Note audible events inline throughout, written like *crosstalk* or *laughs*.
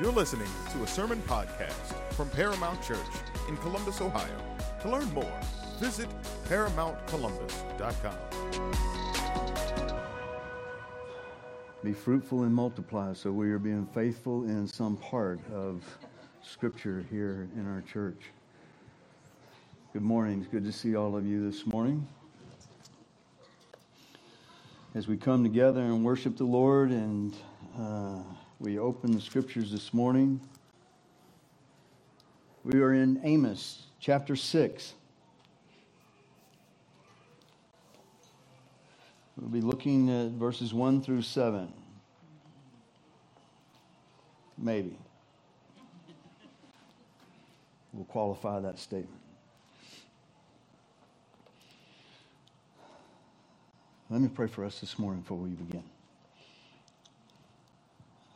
You're listening to a sermon podcast from Paramount Church in Columbus, Ohio. To learn more, visit ParamountColumbus.com. Be fruitful and multiply. So we are being faithful in some part of Scripture here in our church. Good morning. It's good to see all of you this morning. As we come together and worship the Lord and uh, we open the scriptures this morning. We are in Amos chapter 6. We'll be looking at verses 1 through 7. Maybe. We'll qualify that statement. Let me pray for us this morning before we begin.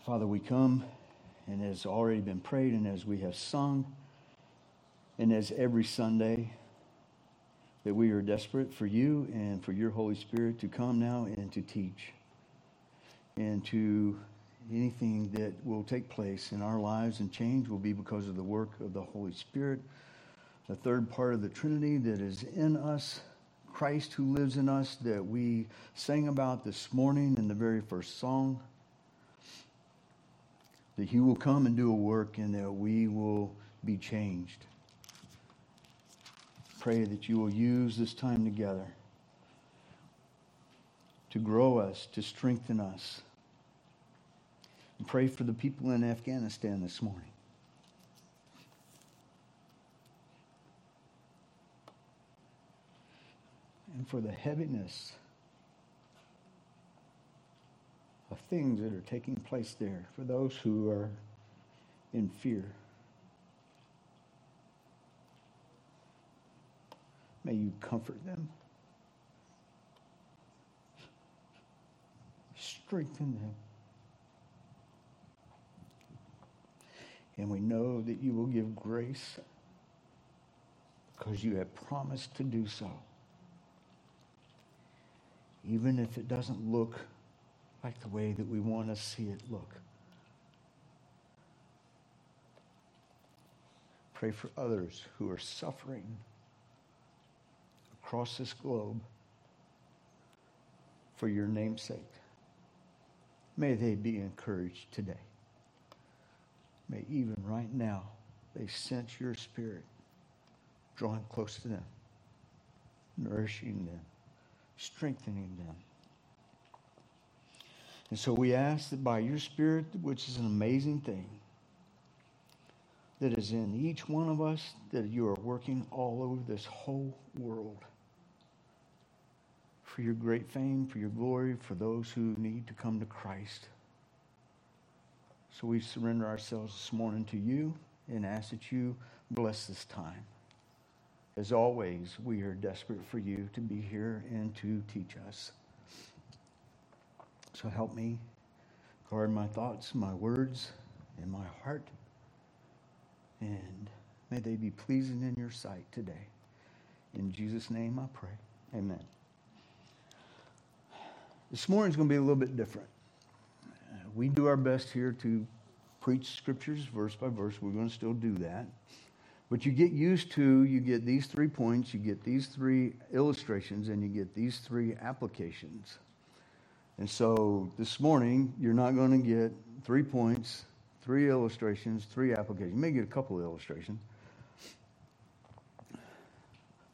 Father, we come, and as already been prayed, and as we have sung, and as every Sunday, that we are desperate for you and for your Holy Spirit to come now and to teach and to anything that will take place in our lives and change will be because of the work of the Holy Spirit, the third part of the Trinity that is in us, Christ who lives in us, that we sang about this morning in the very first song that He will come and do a work and that we will be changed. Pray that you will use this time together to grow us, to strengthen us. And pray for the people in Afghanistan this morning. And for the heaviness of things that are taking place there for those who are in fear. May you comfort them, strengthen them. And we know that you will give grace because you have promised to do so. Even if it doesn't look like the way that we want to see it look. Pray for others who are suffering across this globe for your namesake. May they be encouraged today. May even right now they sense your spirit drawing close to them, nourishing them, strengthening them. And so we ask that by your Spirit, which is an amazing thing, that is in each one of us, that you are working all over this whole world for your great fame, for your glory, for those who need to come to Christ. So we surrender ourselves this morning to you and ask that you bless this time. As always, we are desperate for you to be here and to teach us. So help me guard my thoughts, my words, and my heart. And may they be pleasing in your sight today. In Jesus' name I pray. Amen. This morning's going to be a little bit different. Uh, we do our best here to preach scriptures verse by verse. We're going to still do that. But you get used to, you get these three points, you get these three illustrations, and you get these three applications. And so this morning, you're not going to get three points, three illustrations, three applications. You may get a couple of illustrations.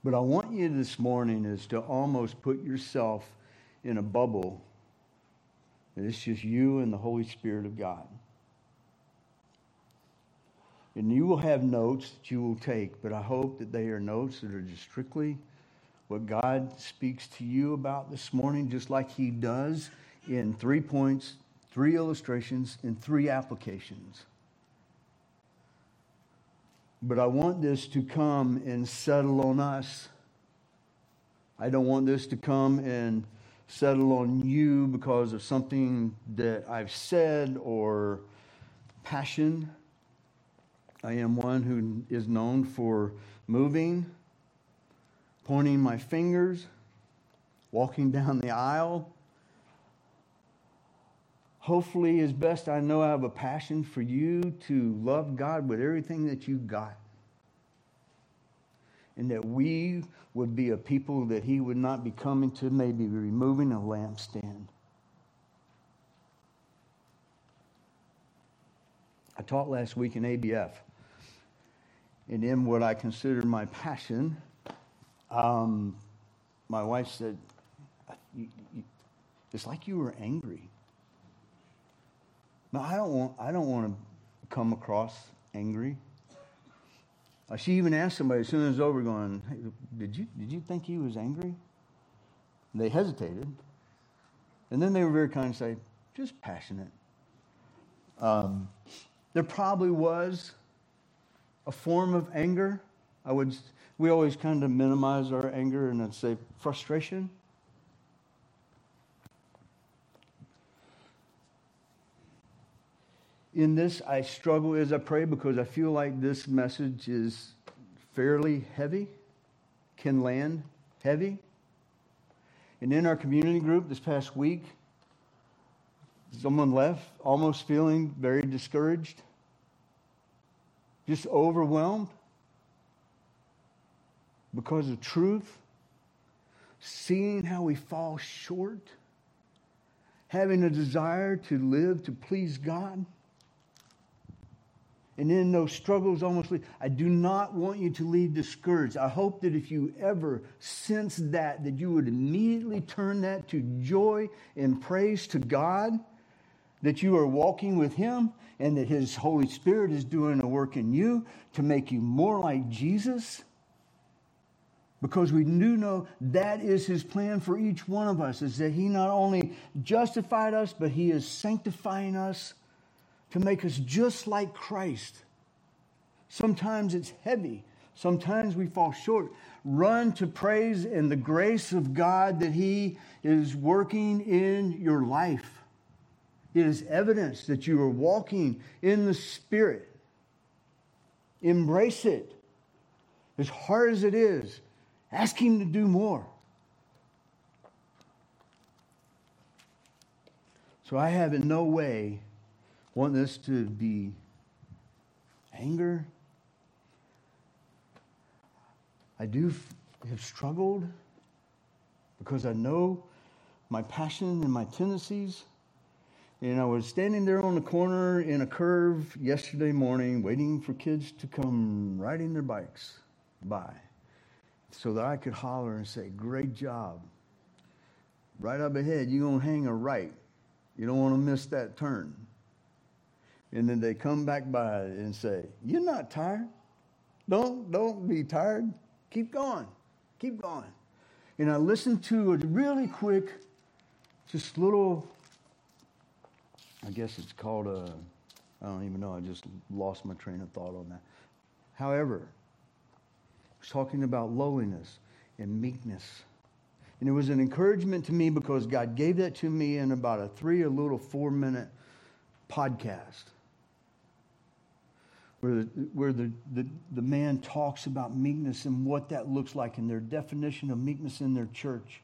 But I want you this morning is to almost put yourself in a bubble. And it's just you and the Holy Spirit of God. And you will have notes that you will take, but I hope that they are notes that are just strictly what God speaks to you about this morning, just like He does in three points, three illustrations, and three applications. But I want this to come and settle on us. I don't want this to come and settle on you because of something that I've said or passion. I am one who is known for moving pointing my fingers, walking down the aisle, Hopefully, as best I know, I have a passion for you to love God with everything that you got. And that we would be a people that He would not be coming to maybe removing a lampstand. I taught last week in ABF. And in what I consider my passion, um, my wife said, It's like you were angry. No, I don't want, I don't want to come across angry. Uh, she even asked somebody as soon as it was over, going, hey, did, you, did you think he was angry? And they hesitated. And then they were very kind and say, just passionate. Um, there probably was a form of anger. I would, we always kind of minimize our anger and I'd say frustration. in this, I struggle as I pray because I feel like this message is fairly heavy, can land heavy. And in our community group this past week, someone left almost feeling very discouraged, just overwhelmed because of truth, seeing how we fall short, having a desire to live to please God and in those struggles almost i do not want you to leave discouraged. I hope that if you ever sense that that you would immediately turn that to joy and praise to god that you are walking with him and that his holy spirit is doing a work in you to make you more like jesus because we do know that is his plan for each one of us is that he not only justified us but he is sanctifying us to make us just like Christ. Sometimes it's heavy. Sometimes we fall short. Run to praise and the grace of God that He is working in your life. It is evidence that you are walking in the Spirit. Embrace it. As hard as it is, ask Him to do more. So I have in no way want this to be anger. I do have struggled because I know my passion and my tendencies. And I was standing there on the corner in a curve yesterday morning, waiting for kids to come riding their bikes by so that I could holler and say, Great job. Right up ahead, you're going to hang a right. You don't want to miss that turn. And then they come back by and say, You're not tired. Don't, don't be tired. Keep going. Keep going. And I listened to a really quick, just little, I guess it's called a, I don't even know, I just lost my train of thought on that. However, was talking about lowliness and meekness. And it was an encouragement to me because God gave that to me in about a three, or little four minute podcast where, the, where the, the, the man talks about meekness and what that looks like and their definition of meekness in their church.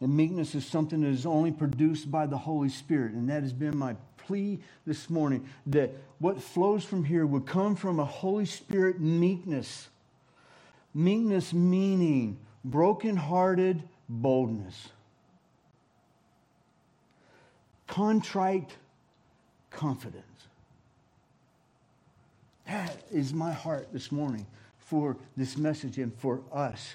And meekness is something that is only produced by the Holy Spirit. And that has been my plea this morning that what flows from here would come from a Holy Spirit meekness. Meekness meaning broken-hearted boldness, contrite confidence. That is my heart this morning for this message and for us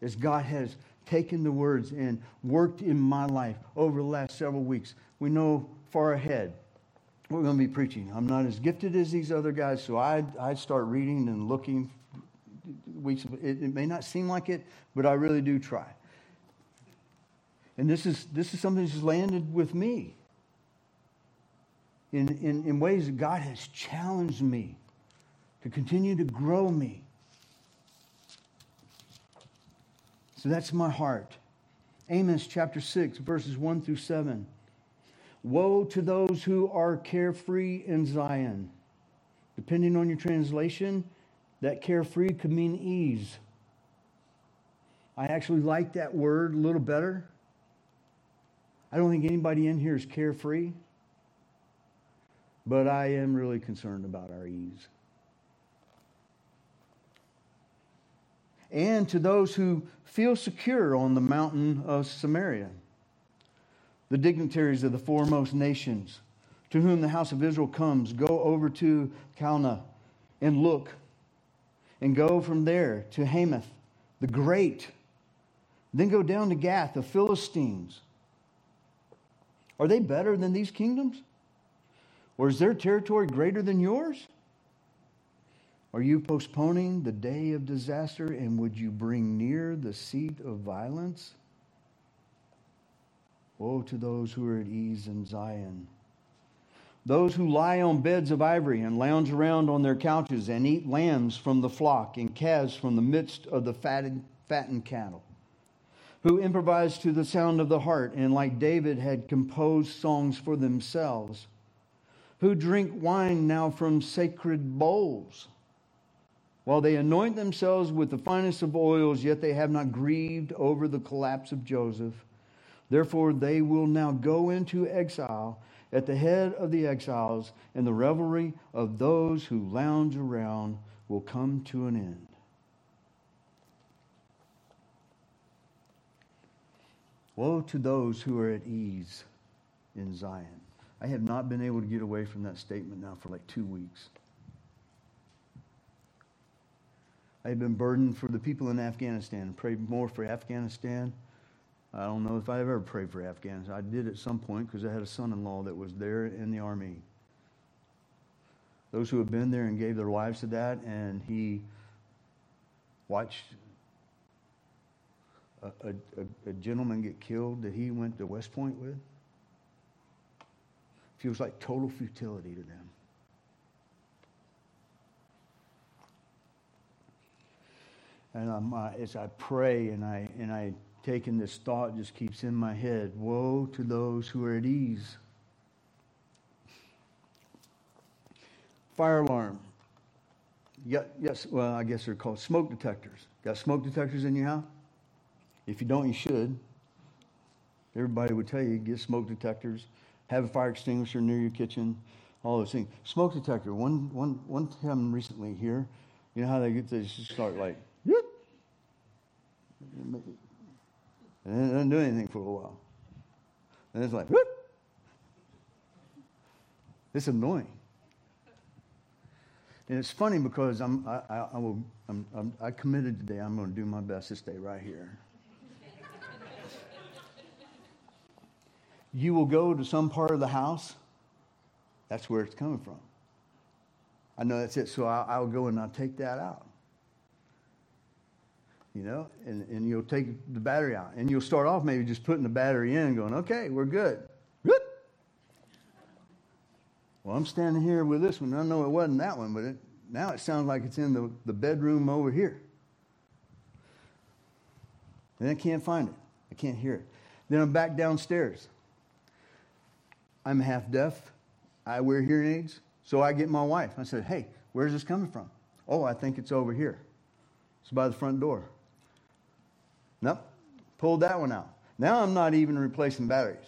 as God has taken the words and worked in my life over the last several weeks. We know far ahead we're going to be preaching. I'm not as gifted as these other guys, so I I start reading and looking weeks. It, it may not seem like it, but I really do try. And this is this is something that's landed with me in, in, in ways that God has challenged me to continue to grow me. So that's my heart. Amos chapter 6, verses 1 through 7. Woe to those who are carefree in Zion. Depending on your translation, that carefree could mean ease. I actually like that word a little better. I don't think anybody in here is carefree. but I am really concerned about our ease. And to those who feel secure on the mountain of Samaria, the dignitaries of the foremost nations to whom the house of Israel comes, go over to Calneh and look, and go from there to Hamath the great, then go down to Gath, the Philistines. Are they better than these kingdoms? Or is their territory greater than yours? Are you postponing the day of disaster and would you bring near the seat of violence? Woe to those who are at ease in Zion. Those who lie on beds of ivory and lounge around on their couches and eat lambs from the flock and calves from the midst of the fattened, cattle. Who improvise to the sound of the harp and, like David, had composed songs for themselves. Who drink wine now from sacred bowls while they anoint themselves with the finest of oils, yet they have not grieved over the collapse of Joseph. Therefore, they will now go into exile at the head of the exiles, and the revelry of those who lounge around will come to an end. Woe to those who are at ease in Zion. I have not been able to get away from that statement now for like two weeks. I have been burdened for the people in Afghanistan and prayed more for Afghanistan. I don't know if I've ever prayed for Afghanistan. I did at some point because I had a son in law that was there in the army. Those who have been there and gave their lives to that, and he watched a, a, a gentleman get killed that he went to West Point with. Feels like total futility to them. and I'm, uh, as I pray and I and I take in this thought just keeps in my head. Woe to those who are at ease. Fire alarm. Yes, well, I guess they're called smoke detectors. Got smoke detectors in your house? If you don't, you should. Everybody would tell you get smoke detectors, have a fire extinguisher near your kitchen, all those things. Smoke detector. One, one, one time recently here, you know how they get this start like and it doesn't do anything for a while. And it's like, whoop. It's annoying. And it's funny because I'm, I, I, I will, I'm, I'm, I committed today, I'm going to do my best to stay right here. you will go to some part of the house, that's where it's coming from. I know that's it, so I'll, I'll go and I'll take that out you know, and, and you'll take the battery out. And you'll start off maybe just putting the battery in going, okay, we're good. Good. Well, I'm standing here with this one. I know it wasn't that one, but it, now it sounds like it's in the, the bedroom over here. And I can't find it. I can't hear it. Then I'm back downstairs. I'm half deaf. I wear hearing aids. So I get my wife. I said, hey, where's this coming from? Oh, I think it's over here. It's by the front door. Nope. Pulled that one out. Now I'm not even replacing batteries.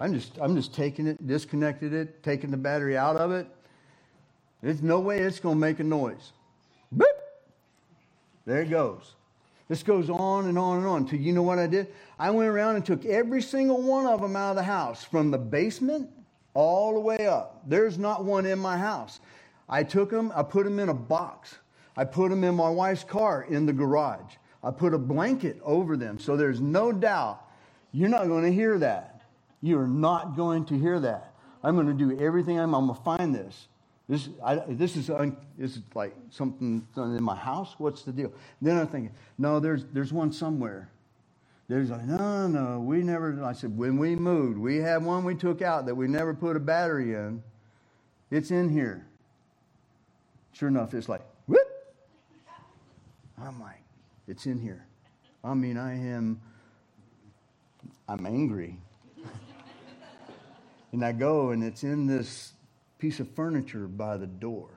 I'm just, I'm just taking it, disconnected it, taking the battery out of it. There's no way it's going to make a noise. Boop! There it goes. This goes on and on and on until you know what I did? I went around and took every single one of them out of the house from the basement all the way up. There's not one in my house. I took them, I put them in a box. I put them in my wife's car in the garage. I put a blanket over them. So there's no doubt you're not going to hear that. You're not going to hear that. I'm going to do everything I'm, I'm going to find this. This, I, this, is un, this is like something in my house. What's the deal? Then I'm thinking, no, there's, there's one somewhere. There's like, no, no, we never. I said, when we moved, we had one we took out that we never put a battery in. It's in here. Sure enough, it's like, whoop. I'm like, it's in here. I mean, I am, I'm angry. *laughs* and I go, and it's in this piece of furniture by the door.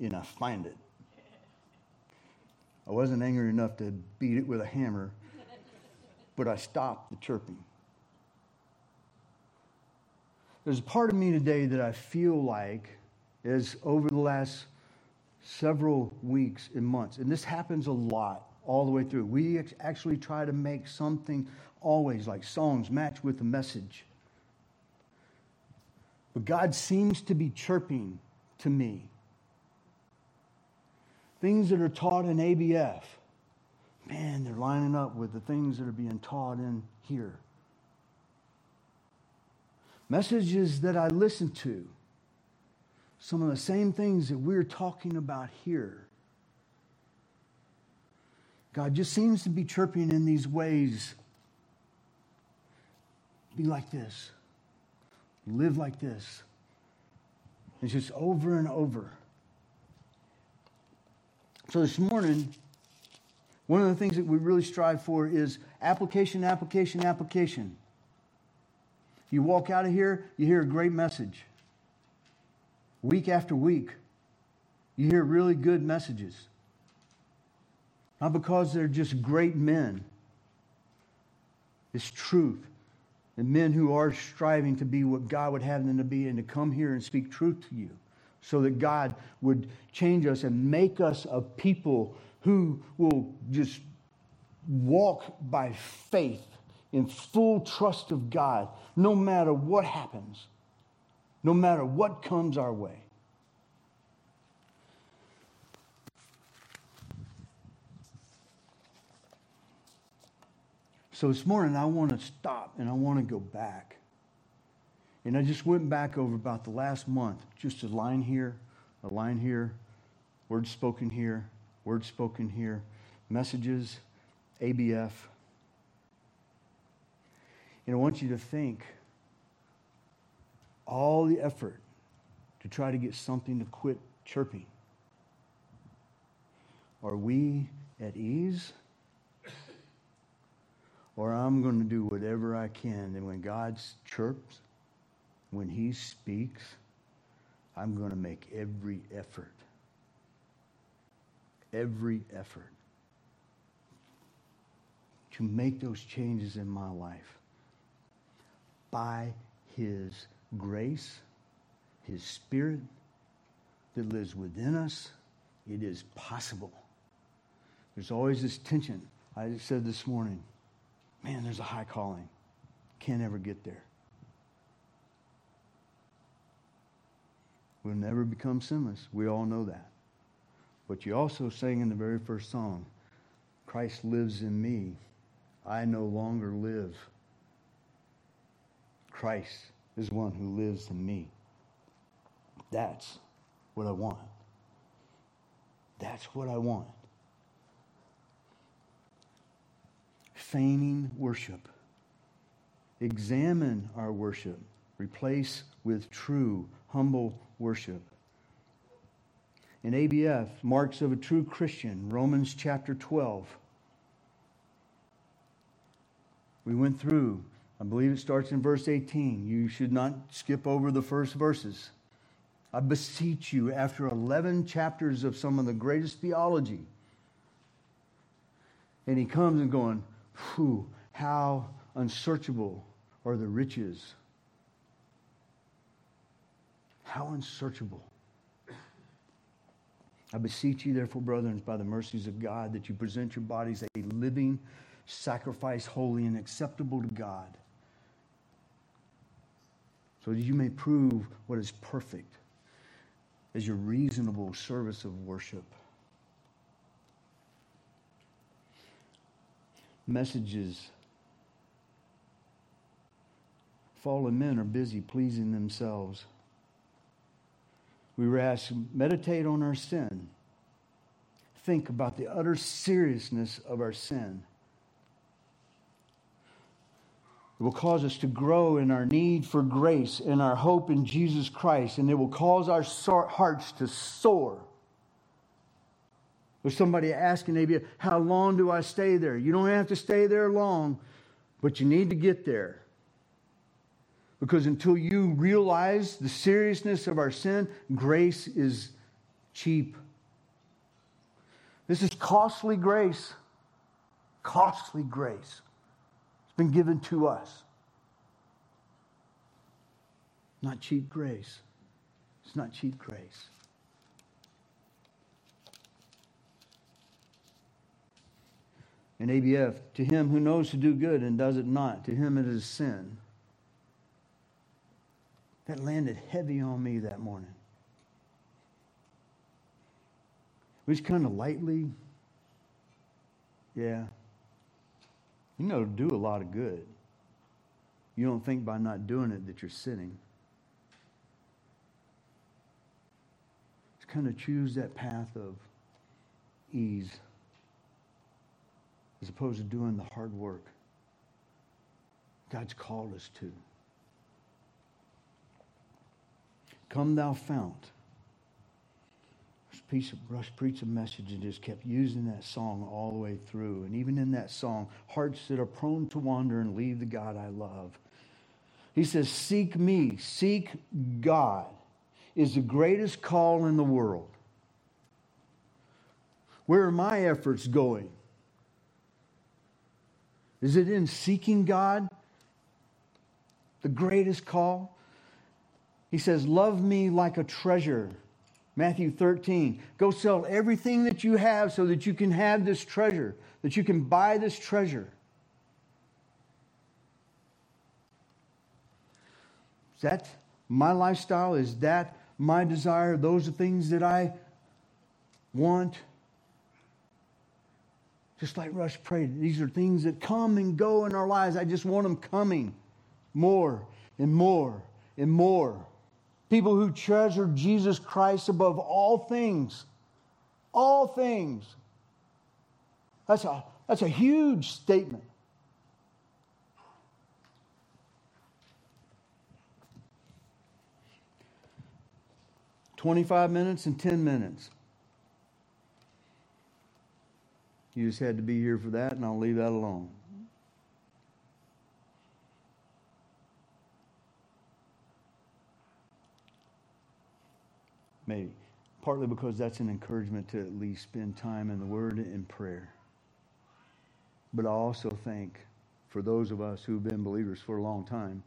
And I find it. I wasn't angry enough to beat it with a hammer, but I stopped the chirping. there's a part of me today that I feel like is over the last several weeks and months, and this happens a lot all the way through. We actually try to make something always like songs match with the message. But God seems to be chirping to me. Things that are taught in ABF, man, they're lining up with the things that are being taught in here. Messages that I listen to, some of the same things that we're talking about here. God just seems to be chirping in these ways. Be like this. Live like this. It's just over and over. So this morning, one of the things that we really strive for is application, application, application. You walk out of here, you hear a great message. Week after week, you hear really good messages. Not because they're just great men, it's truth. And men who are striving to be what God would have them to be and to come here and speak truth to you so that God would change us and make us a people who will just walk by faith in full trust of God no matter what happens, no matter what comes our way. So this morning, I want to stop and I want to go back. And I just went back over about the last month, just a line here, a line here, words spoken here, words spoken here, messages, ABF. And I want you to think all the effort to try to get something to quit chirping. Are we at ease? or I'm going to do whatever I can. And when God chirps, when He speaks, I'm going to make every effort. Every effort to make those changes in my life. By His grace, His Spirit that lives within us, it is possible. There's always this tension. I said this morning man, there's a high calling. Can't ever get there. We'll never become sinless. We all know that. But you also sang in the very first song, Christ lives in me. I no longer live. Christ is one who lives in me. That's what I want. That's what I want. feigning worship. Examine our worship. Replace with true, humble worship. In ABF, marks of a true Christian, Romans chapter 12. We went through, I believe it starts in verse 18. You should not skip over the first verses. I beseech you, after 11 chapters of some of the greatest theology, and he comes and going, Whew, how unsearchable are the riches. How unsearchable. I beseech you, therefore, brethren, by the mercies of God, that you present your bodies a living sacrifice, holy and acceptable to God, so that you may prove what is perfect as your reasonable service of worship. messages. Fallen men are busy pleasing themselves. We were asked, meditate on our sin. Think about the utter seriousness of our sin. It will cause us to grow in our need for grace and our hope in Jesus Christ, and it will cause our hearts to soar with somebody asking maybe, how long do I stay there? You don't have to stay there long, but you need to get there. Because until you realize the seriousness of our sin, grace is cheap. This is costly grace. Costly grace. It's been given to us. Not cheap grace. It's not cheap grace. In ABF, to him who knows to do good and does it not, to him it is sin. That landed heavy on me that morning. Just kind of lightly, yeah. You know, do a lot of good. You don't think by not doing it that you're sinning. Just kind of choose that path of ease as opposed to doing the hard work God's called us to. Come, thou fount. Of, Rush preached a message and just kept using that song all the way through. And even in that song, hearts that are prone to wander and leave the God I love. He says, Seek me, seek God is the greatest call in the world. Where are my efforts going? Is it in seeking God? The greatest call? He says, Love me like a treasure. Matthew 13. Go sell everything that you have so that you can have this treasure, that you can buy this treasure. Is that my lifestyle? Is that my desire? Those are things that I want. Just like Rush prayed, these are things that come and go in our lives. I just want them coming more and more and more. People who treasure Jesus Christ above all things. All things. That's a, that's a huge statement. Twenty-five minutes and ten minutes. You just had to be here for that, and I'll leave that alone. Maybe. Partly because that's an encouragement to at least spend time in the Word and prayer. But I also think for those of us who've been believers for a long time,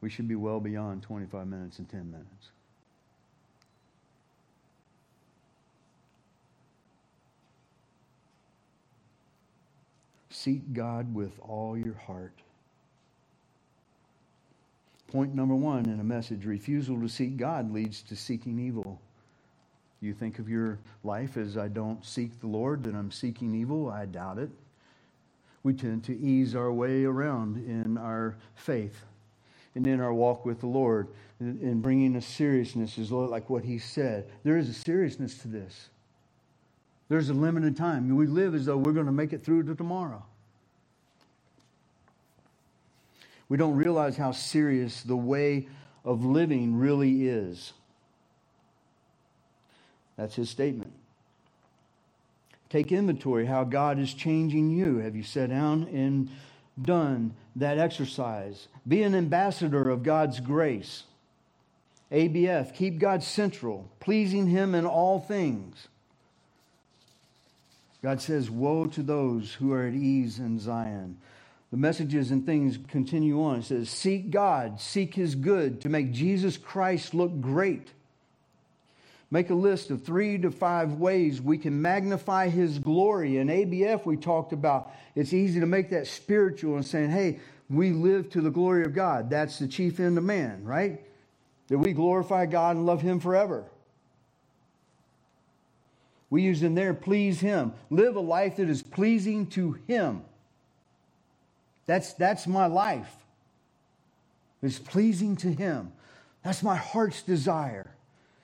we should be well beyond 25 minutes and 10 minutes. Seek God with all your heart. Point number one in a message refusal to seek God leads to seeking evil. You think of your life as I don't seek the Lord, that I'm seeking evil. I doubt it. We tend to ease our way around in our faith and in our walk with the Lord in bringing a seriousness is like what he said. There is a seriousness to this. There's a limited time. We live as though we're going to make it through to tomorrow. We don't realize how serious the way of living really is. That's his statement. Take inventory how God is changing you. Have you sat down and done that exercise? Be an ambassador of God's grace. ABF, keep God central, pleasing Him in all things. God says, Woe to those who are at ease in Zion. The messages and things continue on. It says, Seek God, seek His good to make Jesus Christ look great. Make a list of three to five ways we can magnify His glory. In ABF, we talked about it's easy to make that spiritual and saying, hey, we live to the glory of God. That's the chief end of man, right? That we glorify God and love Him forever. We use in there, please Him. Live a life that is pleasing to Him. That's, that's my life. It's pleasing to Him. That's my heart's desire.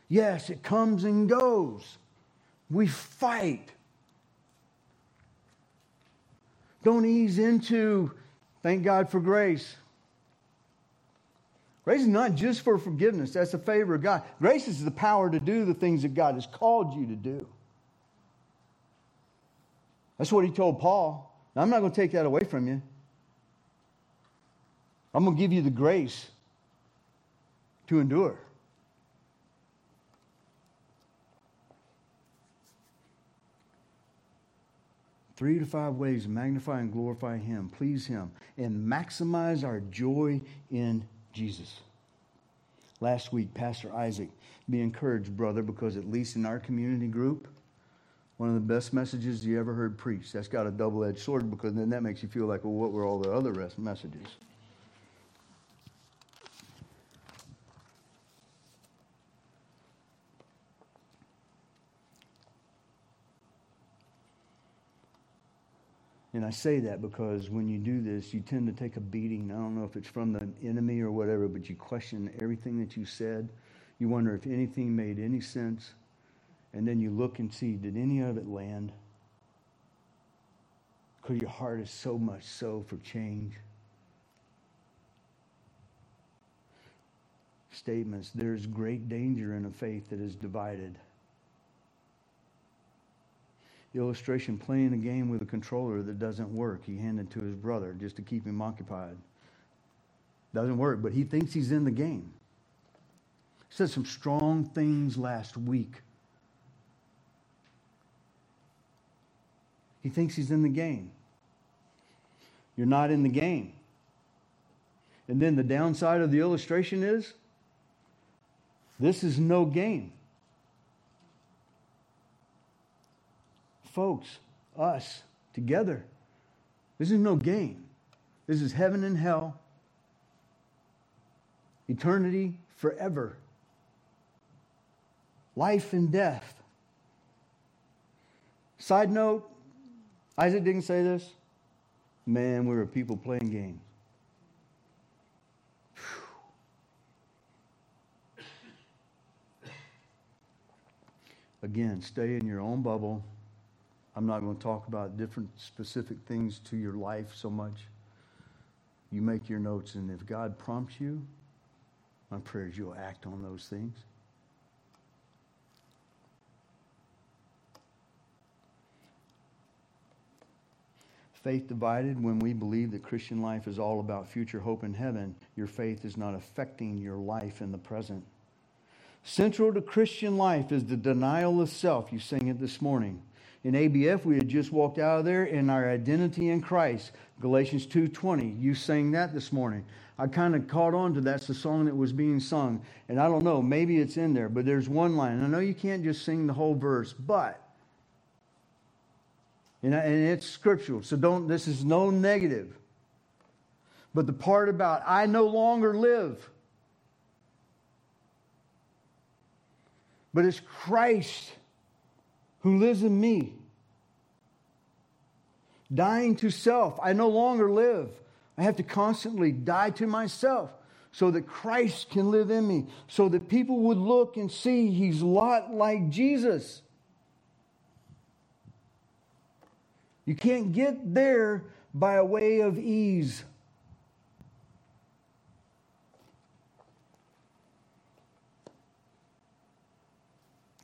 Yes, it comes and goes. We fight. Don't ease into, thank God for grace. Grace is not just for forgiveness, that's a favor of God. Grace is the power to do the things that God has called you to do. That's what he told Paul. Now, I'm not going to take that away from you. I'm going to give you the grace to endure. Three to five ways to magnify and glorify Him, please Him, and maximize our joy in Jesus. last week, Pastor Isaac. Be encouraged, brother, because at least in our community group, one of the best messages you ever heard preached. That's got a double edged sword because then that makes you feel like, well, what were all the other messages? And I say that because when you do this, you tend to take a beating. I don't know if it's from the enemy or whatever, but you question everything that you said. You wonder if anything made any sense. And then you look and see, did any of it land? Because your heart is so much so for change. Statements there's great danger in a faith that is divided illustration playing a game with a controller that doesn't work. He handed to his brother just to keep him occupied. Doesn't work, but he thinks he's in the game. Said some strong things last week. He thinks he's in the game. You're not in the game. And then the downside of the illustration is this is no game. Folks, us, together. This is no game. This is heaven and hell, eternity forever, life and death. Side note Isaac didn't say this. Man, we were people playing games. Again, stay in your own bubble. I'm not going to talk about different specific things to your life so much. You make your notes, and if God prompts you, my prayer is you'll act on those things. Faith divided, when we believe that Christian life is all about future hope in heaven, your faith is not affecting your life in the present. Central to Christian life is the denial of self. You sang it this morning in ABF, we had just walked out of there in our identity in Christ. Galatians 2.20. You sang that this morning. I kind of caught on to that's the song that was being sung. And I don't know, maybe it's in there, but there's one line. I know you can't just sing the whole verse, but and, it's scriptural. So don't this is no negative. But the part about I no longer live. But it's Christ who lives in me. Dying to self, I no longer live. I have to constantly die to myself so that Christ can live in me, so that people would look and see he's a lot like Jesus. You can't get there by a way of ease.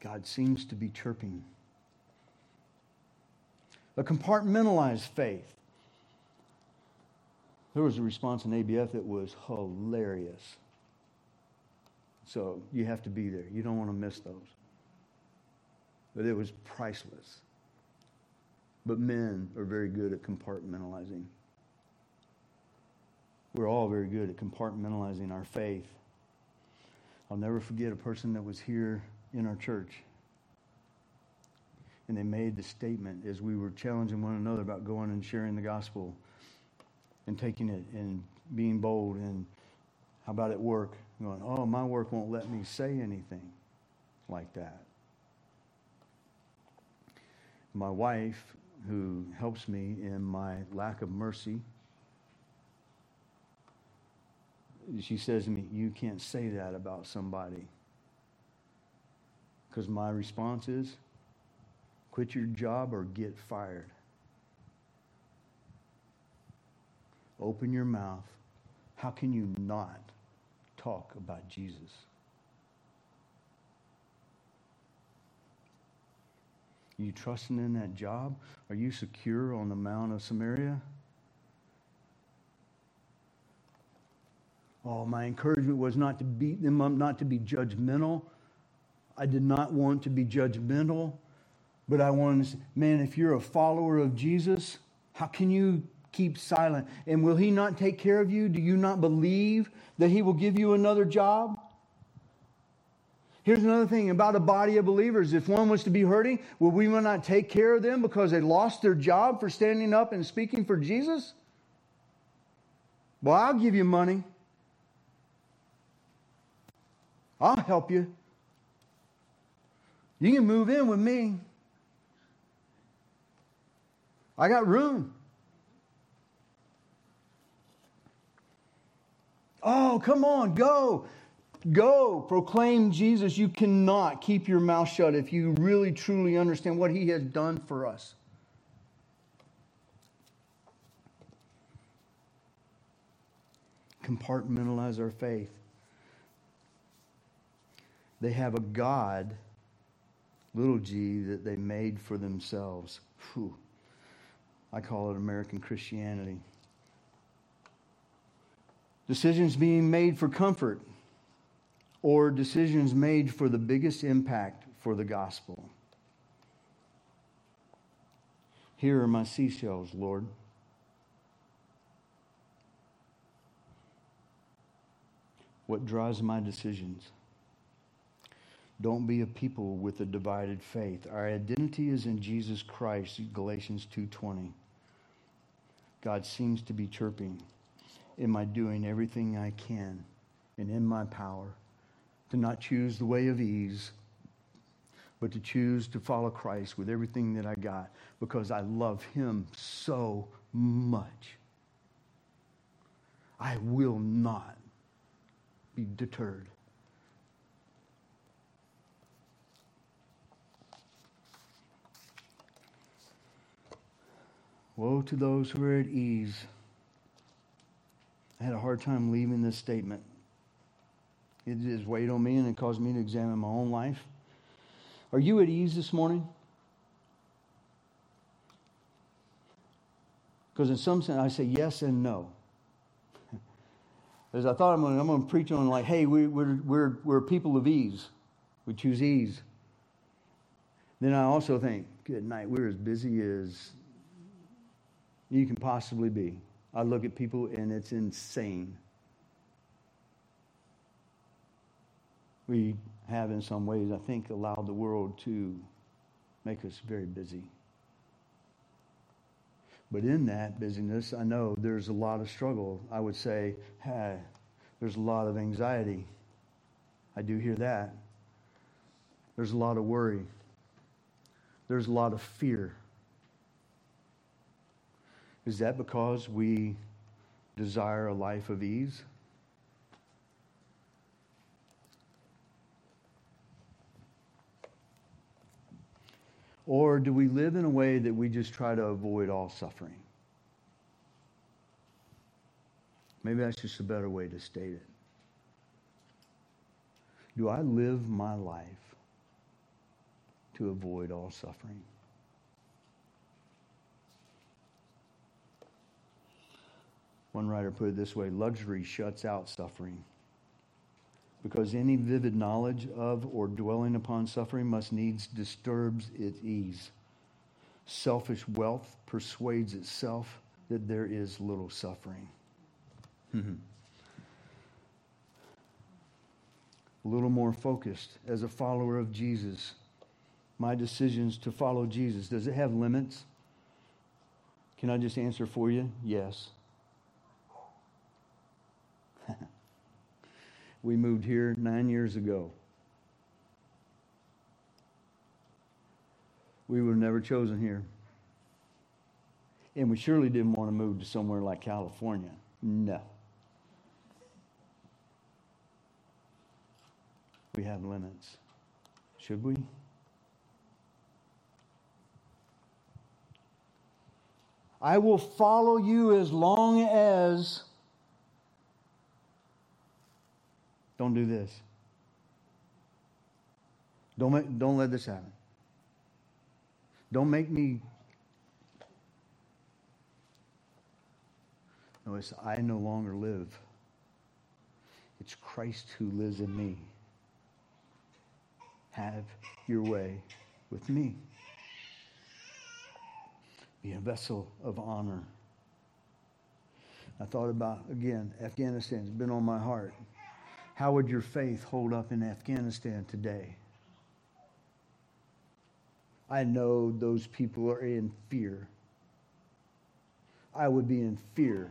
God seems to be chirping a compartmentalized faith. There was a response in ABF that was hilarious. So you have to be there. You don't want to miss those. But it was priceless. But men are very good at compartmentalizing. We're all very good at compartmentalizing our faith. I'll never forget a person that was here in our church and they made the statement as we were challenging one another about going and sharing the gospel and taking it and being bold and how about at work? Going oh my work won't let me say anything like that. My wife who helps me in my lack of mercy she says to me you can't say that about somebody. Because my response is quit your job or get fired. Open your mouth. How can you not talk about Jesus? Are you trusting in that job? Are you secure on the Mount of Samaria? Oh, my encouragement was not to beat them up, not to be judgmental. I did not want to be judgmental. But I want to say, man, if you're a follower of Jesus, how can you keep silent? And will he not take care of you? Do you not believe that he will give you another job? Here's another thing about a body of believers. If one was to be hurting, will we not take care of them because they lost their job for standing up and speaking for Jesus? Well, I'll give you money. I'll help you. You can move in with me. I got room. Oh, come on, go. Go. Proclaim Jesus. You cannot keep your mouth shut if you really, truly understand what he has done for us. Compartmentalize our faith. They have a God, little g, that they made for themselves. Whew. I call it American Christianity. Decisions being made for comfort or decisions made for the biggest impact for the gospel. Here are my seashells, Lord. What drives my decisions? Don't be a people with a divided faith. Our identity is in Jesus Christ, Galatians 2:20. God seems to be chirping. Am I doing everything I can and in my power to not choose the way of ease, but to choose to follow Christ with everything that I got because I love him so much? I will not be deterred. Woe to those who are at ease. I had a hard time leaving this statement. It just weighed on me and it caused me to examine my own life. Are you at ease this morning? Because in some sense, I say yes and no. *laughs* As I thought I'm going, I'm to preach on like, hey, we, we're, we're, we're people of ease. We choose ease. Then I also think, good night, we're as busy as you can possibly be. I look at people and it's insane. We have, in some ways, I think, allowed the world to make us very busy. But in that busyness, I know there's a lot of struggle. I would say, hey, there's a lot of anxiety. I do hear that. There's a lot of worry. There's a lot of fear. Is that because we desire a life of ease? Or do we live in a way that we just try to avoid all suffering? Maybe that's just a better way to state it. Do I live my life to avoid all suffering? One writer put it this way luxury shuts out suffering. Because any vivid knowledge of or dwelling upon suffering must needs disturbs its ease. Selfish wealth persuades itself that there is little suffering. a *laughs* little more focused as a follower of Jesus. My decisions to follow Jesus, does it have limits? Can I just answer for you? Yes. *laughs* we moved here nine years ago. We have never chosen here. And we surely didn't want to move to somewhere like California. No. We have limits. Should we? I will follow you as long as Don't do this. Don't, make, don't let this happen. Don't make me. No, it's I no longer live. It's Christ who lives in me. Have your way with me. Be a vessel of honor. I thought about, again, Afghanistan has been on my heart. How would your faith hold up in Afghanistan today? I know those people are in fear. I would be in fear.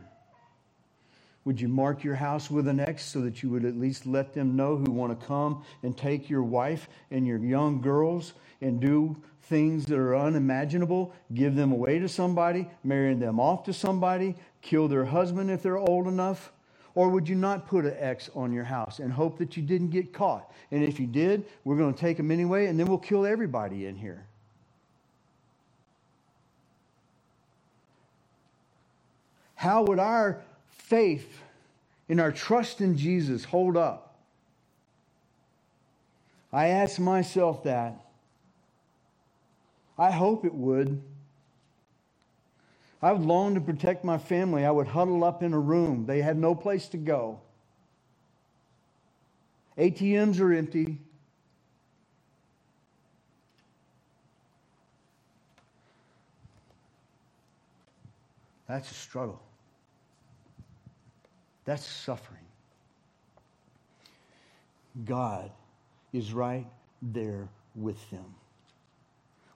Would you mark your house with an X so that you would at least let them know who want to come and take your wife and your young girls and do things that are unimaginable, give them away to somebody, marry them off to somebody, kill their husband if they're old enough? Or would you not put an X on your house and hope that you didn't get caught? And if you did, we're going to take them anyway, and then we'll kill everybody in here. How would our faith and our trust in Jesus hold up? I ask myself that. I hope it would. I would long to protect my family. I would huddle up in a room. They had no place to go. ATMs are empty. That's a struggle. That's suffering. God is right there with them,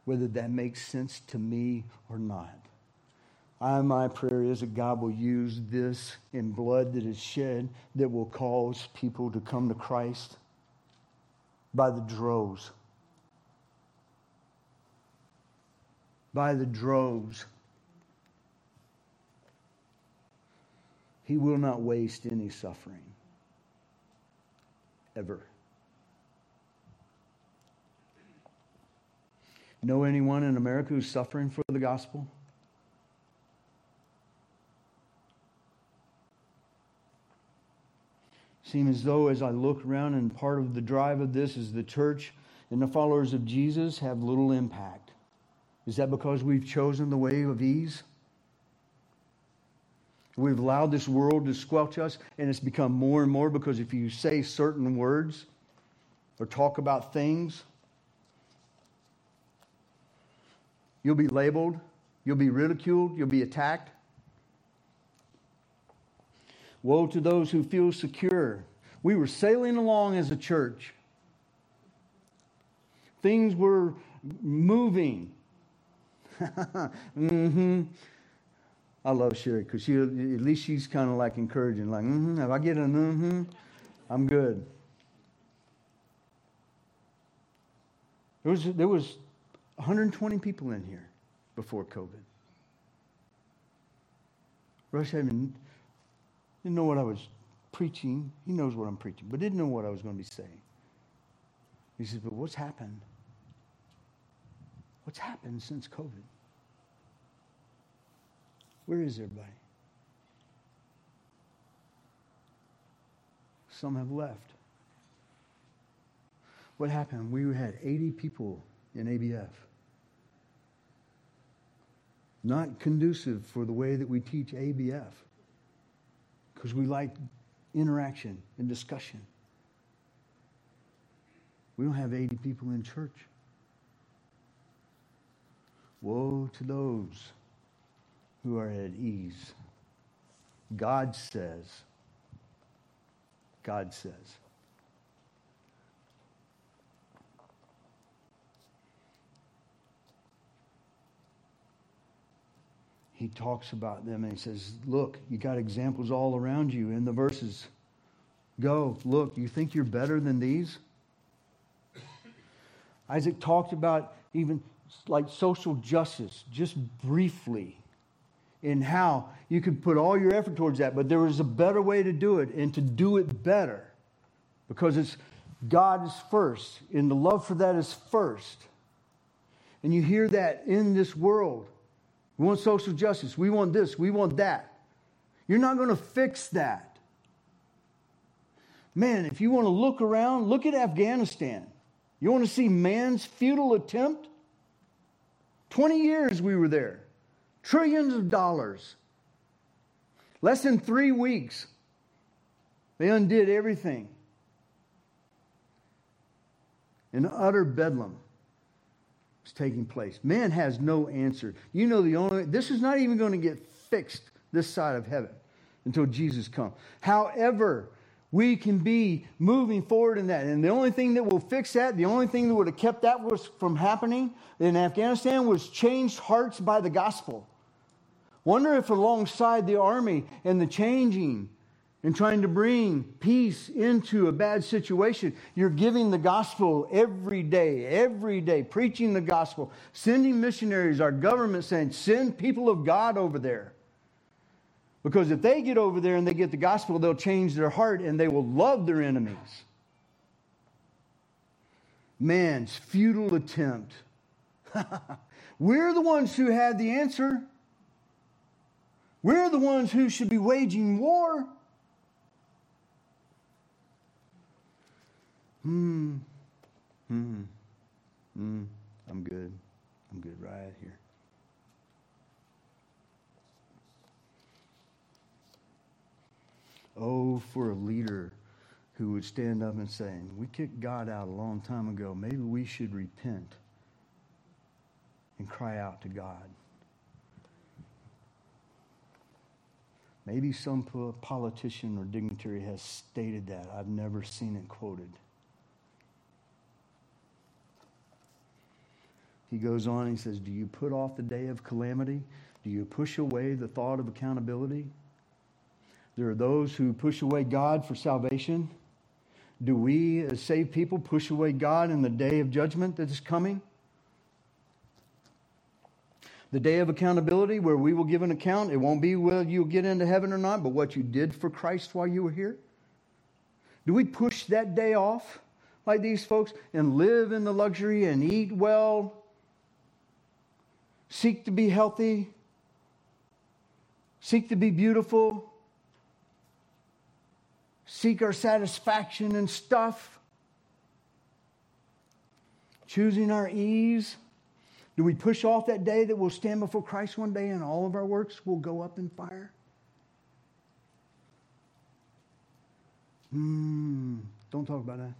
whether that makes sense to me or not. I, my prayer is that God will use this in blood that is shed that will cause people to come to Christ by the droves. By the droves. He will not waste any suffering. Ever. Know anyone in America who's suffering for the gospel? Seem as though, as I look around, and part of the drive of this is the church and the followers of Jesus have little impact. Is that because we've chosen the way of ease? We've allowed this world to squelch us, and it's become more and more because if you say certain words or talk about things, you'll be labeled, you'll be ridiculed, you'll be attacked. Woe to those who feel secure. We were sailing along as a church. Things were moving. *laughs* mm-hmm. I love Sherry because she at least she's kind of like encouraging, like, mm-hmm, if I get a mm-hmm, I'm good. There was there was 120 people in here before COVID. Rush didn't, didn't know what I was preaching. He knows what I'm preaching, but didn't know what I was going to be saying. He says, But what's happened? What's happened since COVID? Where is everybody? Some have left. What happened? We had 80 people in ABF. Not conducive for the way that we teach ABF because we like interaction and discussion. We don't have 80 people in church. Woe to those who are at ease. God says, God says, he talks about them and he says, Look, you got examples all around you in the verses. Go, look, you think you're better than these? Isaac talked about even like social justice, just briefly in how you could put all your effort towards that, but there was a better way to do it and to do it better because it's God is first, and the love for that is first. And you hear that in this world. We want social justice. We want this. We want that. You're not going to fix that. Man, if you want to look around, look at Afghanistan. You want to see man's futile attempt? 20 years we were there. Trillions of dollars. Less than three weeks, they undid everything. An utter bedlam is taking place. Man has no answer. You know, the only, this is not even going to get fixed this side of heaven until Jesus comes. However, we can be moving forward in that. And the only thing that will fix that, the only thing that would have kept that was from happening in Afghanistan was changed hearts by the gospel. Wonder if alongside the army and the changing and trying to bring peace into a bad situation, you're giving the gospel every day, every day, preaching the gospel, sending missionaries, our government saying, send people of God over there. Because if they get over there and they get the gospel, they'll change their heart and they will love their enemies. Man's futile attempt. *laughs* We're the ones who had the answer. We're the ones who should be waging war. Hmm. Hmm. Hmm. I'm good. I'm good right here. Oh, for a leader who would stand up and say, We kicked God out a long time ago. Maybe we should repent and cry out to God. Maybe some politician or dignitary has stated that. I've never seen it quoted. He goes on, he says, Do you put off the day of calamity? Do you push away the thought of accountability? There are those who push away God for salvation. Do we, as saved people, push away God in the day of judgment that is coming? The day of accountability where we will give an account. It won't be whether you'll get into heaven or not, but what you did for Christ while you were here. Do we push that day off like these folks and live in the luxury and eat well, seek to be healthy, seek to be beautiful, seek our satisfaction in stuff, choosing our ease? Do we push off that day that we'll stand before Christ one day and all of our works will go up in fire? Hmm, don't talk about that.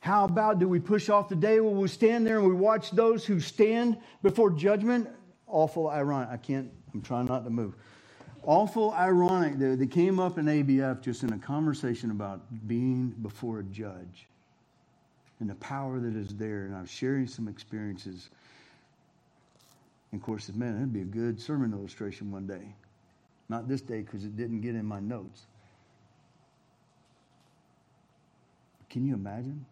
How about do we push off the day where we stand there and we watch those who stand before judgment? Awful ironic. I can't, I'm trying not to move awful ironic that they came up in ABF just in a conversation about being before a judge and the power that is there. And I was sharing some experiences. And of course, man, that'd be a good sermon illustration one day. Not this day because it didn't get in my notes. Can you imagine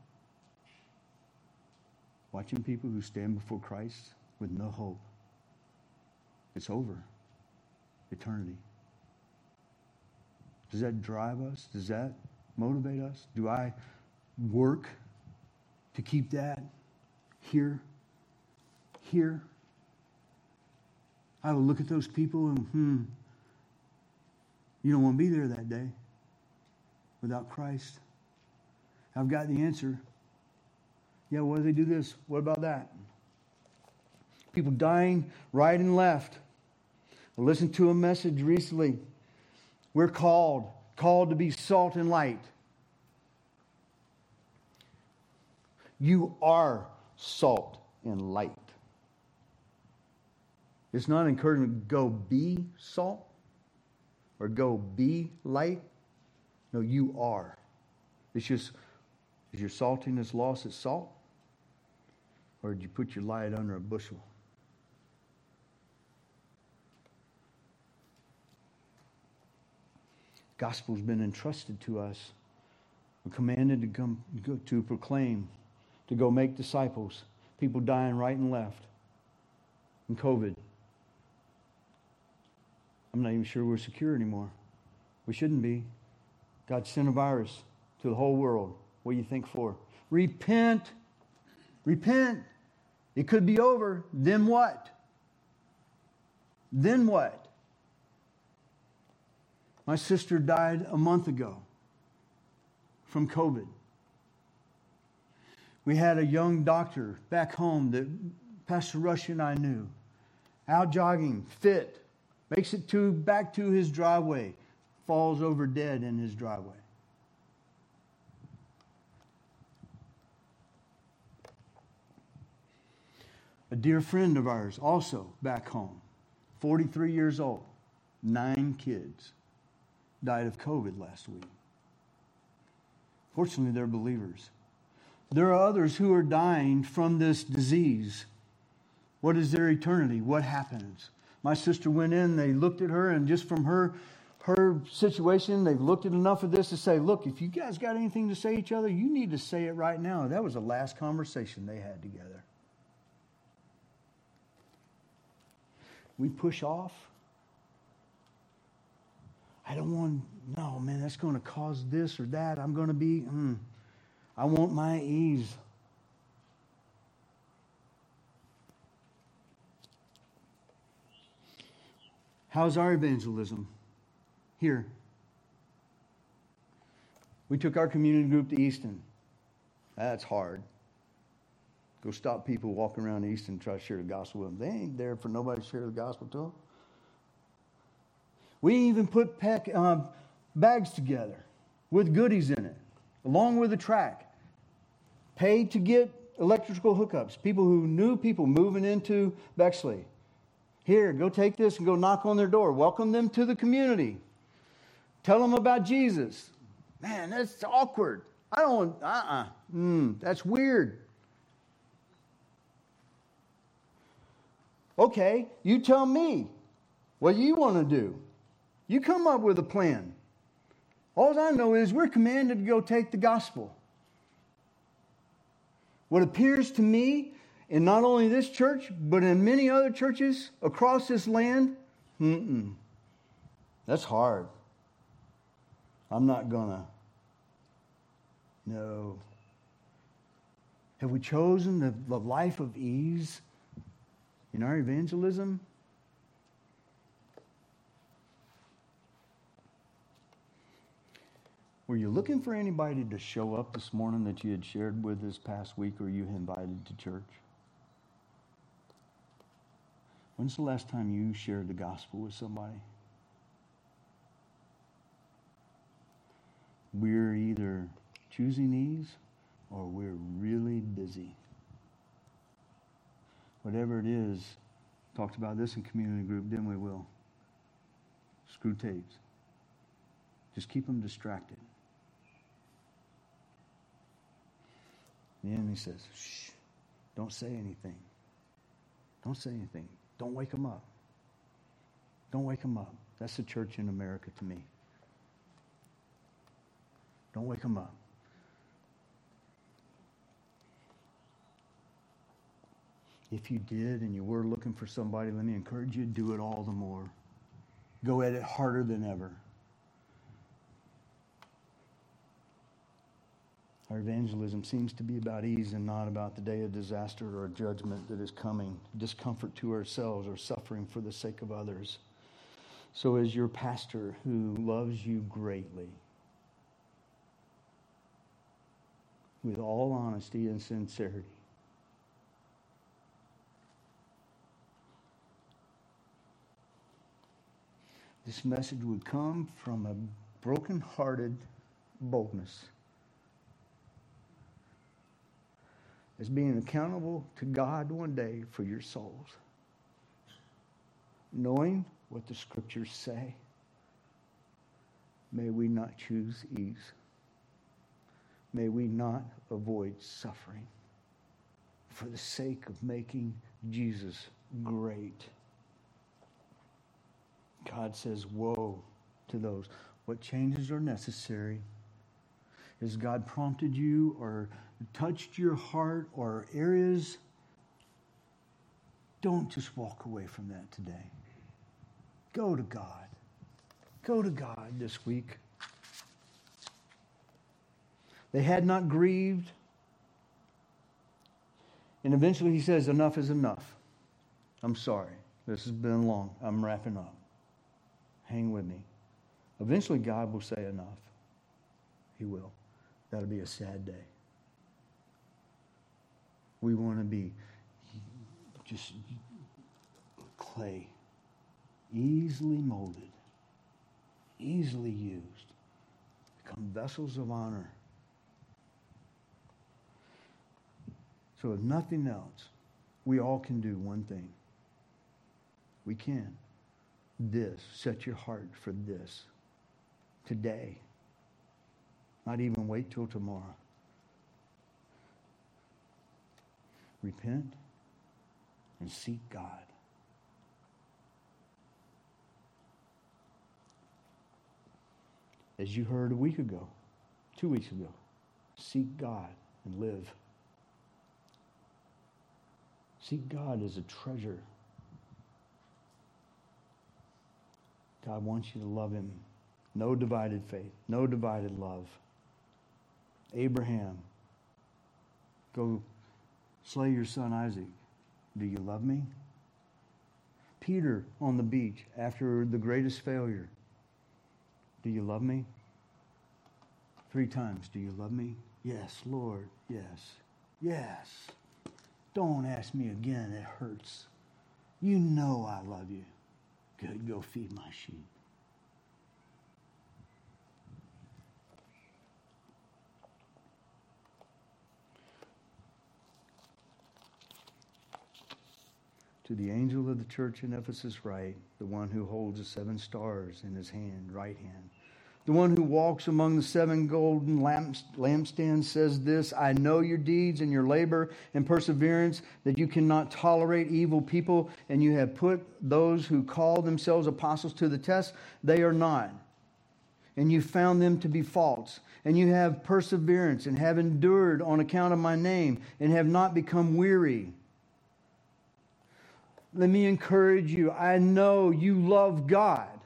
watching people who stand before Christ with no hope? It's over eternity. Does that drive us? Does that motivate us? Do I work to keep that here? Here? I will look at those people and, hmm, you don't want to be there that day without Christ. I've got the answer. Yeah, why do they do this? What about that? People dying right and left. I listened to a message recently. We're called, called to be salt and light. You are salt and light. It's not encouragement to go be salt or go be light. No, you are. It's just, is your saltiness lost its salt? Or did you put your light under a bushel? gospel's been entrusted to us. We're commanded to come to proclaim, to go make disciples. People dying right and left. In COVID. I'm not even sure we're secure anymore. We shouldn't be. God sent a virus to the whole world. What do you think for? Repent. Repent. It could be over. Then what? Then what? My sister died a month ago from COVID. We had a young doctor back home that Pastor Rush and I knew, out jogging, fit, makes it to back to his driveway, falls over dead in his driveway. A dear friend of ours, also back home, 43 years old, nine kids died of COVID last week. Fortunately, they're believers. There are others who are dying from this disease. What is their eternity? What happens? My sister went in, they looked at her, and just from her her situation, they've looked at enough of this to say, look, if you guys got anything to say each other, you need to say it right now. That was the last conversation they had together. We push off. I don't want, no, man, that's going to cause this or that. I'm going to be, mm, I want my ease. How's our evangelism? here. We took our community group to Easton. That's hard. Go stop people walking around Easton try to share the gospel with them. They ain't there for nobody to share the gospel to them. We even put pack, um, bags together with goodies in it, along with a track. Paid to get electrical hookups. People who knew people moving into Bexley. Here, go take this and go knock on their door. Welcome them to the community. Tell them about Jesus. Man, that's awkward. I don't, uh uh-uh. uh. Mm, that's weird. Okay, you tell me what you want to do. You come up with a plan. All I know is we're commanded to go take the gospel. What appears to me in not only this church, but in many other churches across this land, that's hard. I'm not gonna. No. Have we chosen the, the life of ease in our evangelism? Were you looking for anybody to show up this morning that you had shared with this past week or you invited to church? When's the last time you shared the gospel with somebody? we're either choosing these or we're really busy. Whatever it is, talked about this in community group, didn't we will. Screwtape's. Just keep them distracted. The enemy says, shh, don't say anything. Don't say anything. Don't wake them up. Don't wake them up. That's the church in America to me. Don't wake them up. If you did and you were looking for somebody, let me encourage you to do it all the more. Go at it harder than ever. Our evangelism seems to be about ease and not about the day of disaster or judgment that is coming, discomfort to ourselves or suffering for the sake of others. So, as your pastor who loves you greatly, with all honesty and sincerity. This message would come from a broken-hearted boldness as being accountable to God one day for your souls, knowing what the scriptures say. May we not choose ease may we not avoid suffering for the sake of making Jesus great. God says, Woe to those. What changes are necessary? Has God prompted you or touched your heart or areas? Don't just walk away from that today. Go to God. Go to God this week. They had not grieved. And eventually he says, Enough is enough. I'm sorry. This has been long. I'm wrapping up. Hang with me. Eventually, God will say enough. He will. That'll be a sad day. We want to be just clay, easily molded, easily used, become vessels of honor So, if nothing else, we all can do one thing. We can. This. Set your heart for this. today. Not even wait till tomorrow. Repent and seek God. As you heard a week ago, two weeks ago, seek God and live. Seek God as a treasure. God wants you to love Him. No divided faith, no divided love. Abraham, go slay your son Isaac. Do you love me? Peter on the beach after the greatest failure. Do you love me? Three times. Do you love me? Yes, Lord. Yes. Yes. Don't ask me again. It hurts. You know I love you. Good. Go feed my sheep. To the angel of the church in Ephesus, write, the one who holds the seven stars in his hand, right hand. The one who walks among the seven golden lampstands says this I know your deeds and your labor and perseverance, that you cannot tolerate evil people, and you have put those who call themselves apostles to the test. They are not. And you found them to be false. And you have perseverance and have endured on account of my name and have not become weary let me encourage you. I know you love God.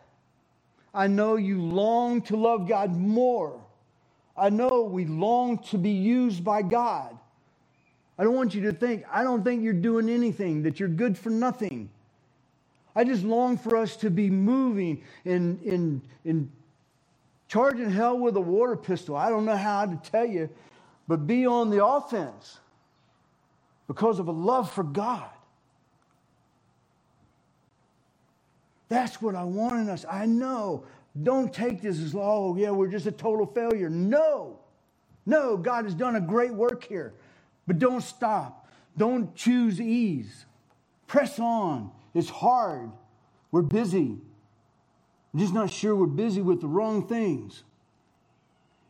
I know you long to love God more. I know we long to be used by God. I don't want you to think, I don't think you're doing anything, that you're good for nothing. I just long for us to be moving and, in, in charging hell with a water pistol. I don't know how to tell you, but be on the offense because of a love for God. That's what I want in us. I know. Don't take this as, oh, yeah, we're just a total failure. No. No, God has done a great work here. But don't stop. Don't choose ease. Press on. It's hard. We're busy. I'm just not sure we're busy with the wrong things.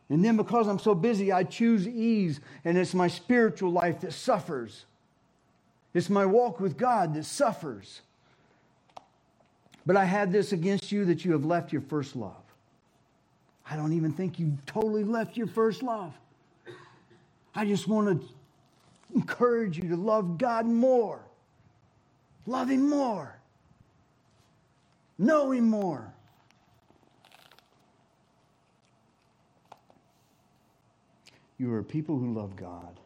And then because I'm so busy, I choose ease, and it's my spiritual life that suffers. It's my walk with God that suffers. But I had this against you that you have left your first love. I don't even think you've totally left your first love. I just want to encourage you to love God more, love Him more, know Him more. You are people who love God.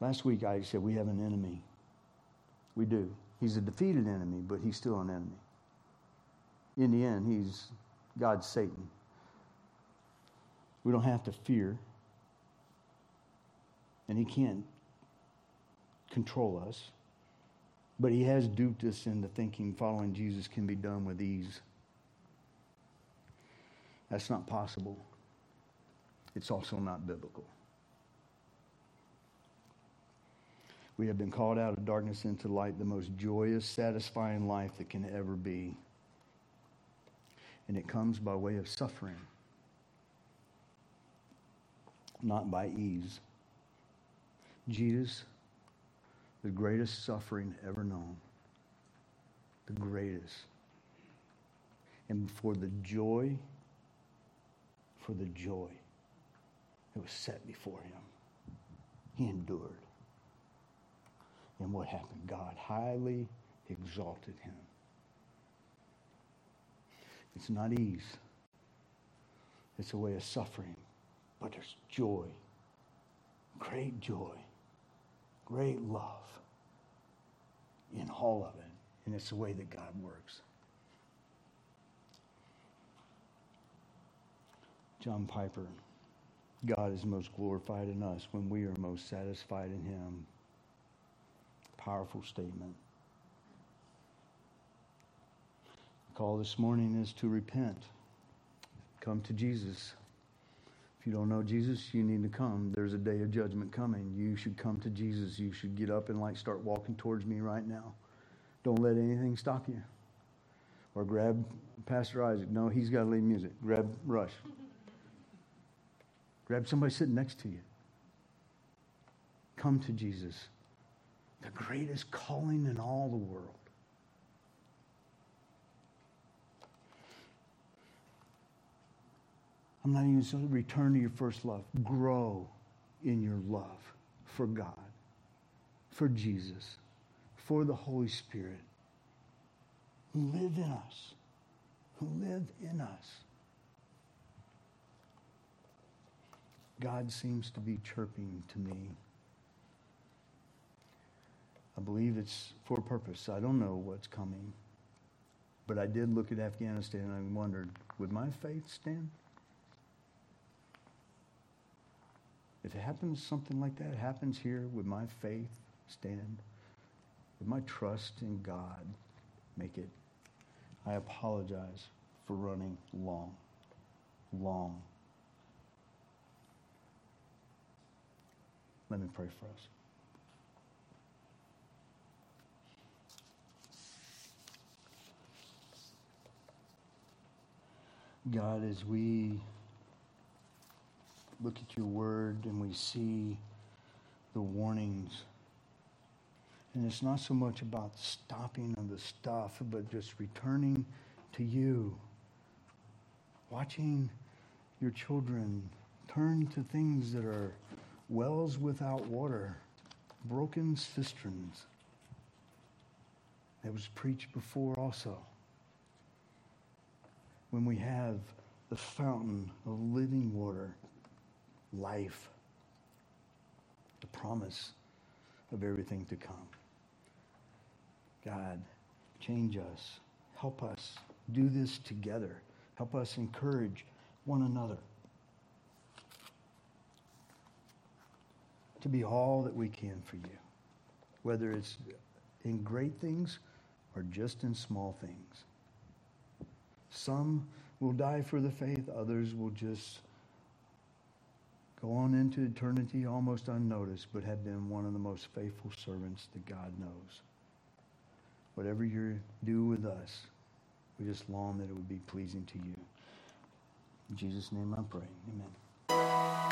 Last week I said we have an enemy. We do. He's a defeated enemy, but he's still an enemy. In the end, he's God's Satan. We don't have to fear, and he can't control us. But he has duped us into thinking following Jesus can be done with ease. That's not possible. It's also not biblical. We have been called out of darkness into light, the most joyous, satisfying life that can ever be. And it comes by way of suffering, not by ease. Jesus, the greatest suffering ever known, the greatest. And for the joy, for the joy that was set before him, he endured. And what happened? God highly exalted him. It's not ease, it's a way of suffering, but there's joy, great joy, great love in all of it. And it's the way that God works. John Piper, God is most glorified in us when we are most satisfied in him powerful statement. The call this morning is to repent. Come to Jesus. If you don't know Jesus, you need to come. There's a day of judgment coming. You should come to Jesus. You should get up and like start walking towards me right now. Don't let anything stop you. Or grab Pastor Isaac. No, he's got to lead music. Grab Rush. Grab somebody sitting next to you. Come to Jesus, the greatest calling in all the world. I'm not even saying return to your first love. Grow in your love for God, for Jesus, for the Holy Spirit live in us, who live in us. God seems to be chirping to me. I believe it's for a purpose. I don't know what's coming. But I did look at Afghanistan and I wondered, would my faith stand? If it happens, something like that happens here, would my faith stand? Would my trust in God make it? I apologize for running long, long. Let me pray for us. God, as we look at your word and we see the warnings, and it's not so much about stopping of the stuff, but just returning to you, watching your children turn to things that are wells without water, broken cisterns. That was preached before also. When we have the fountain of living water, life, the promise of everything to come. God, change us. Help us do this together. Help us encourage one another. to be all that we can for you, whether it's in great things or just in small things. Some will die for the faith, others will just go on into eternity almost unnoticed, but have been one of the most faithful servants that God knows. Whatever you do with us, we just long that it would be pleasing to you. In Jesus' name I pray. Amen.